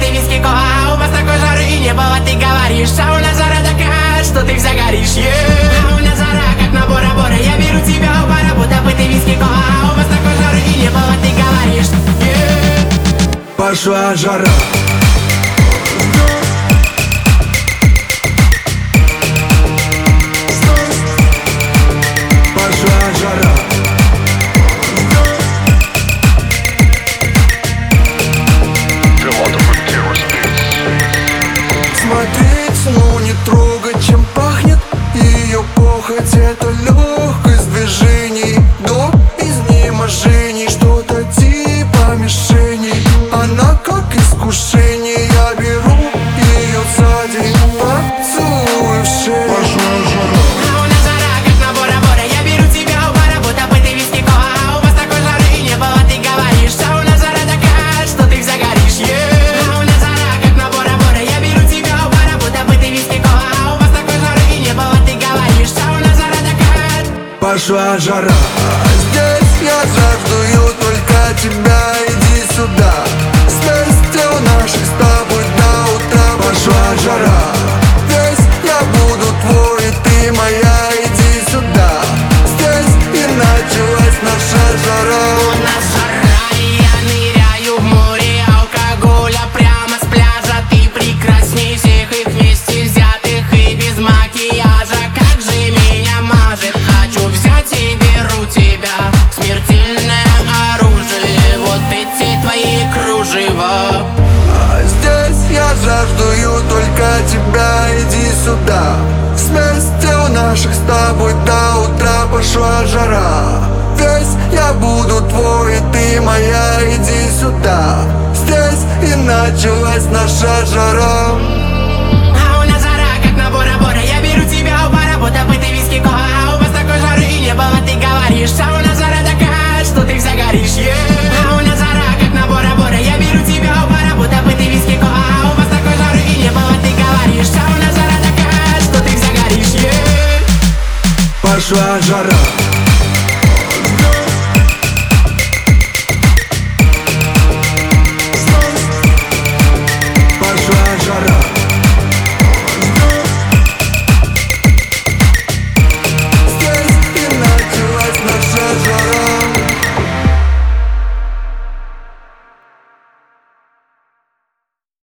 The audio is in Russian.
ты виски кола У вас такой жары и не было, ты говоришь А у нас жара такая, что ты загоришь yeah. А у нас жара, как на Бора-Бора Я беру тебя у бара, будто бы ты виски кола У вас такой жары и не было, ты говоришь yeah. Пошла жара Сосну не трогать, чем пахнет прошла жара. Здесь я жаждую только тебя, иди сюда. Здесь у наших с тобой до утра. Пошла жара. прошла жара. Весь я буду твой, ты моя, иди сюда. Здесь и началась наша жара. Joar, Joar, Joar.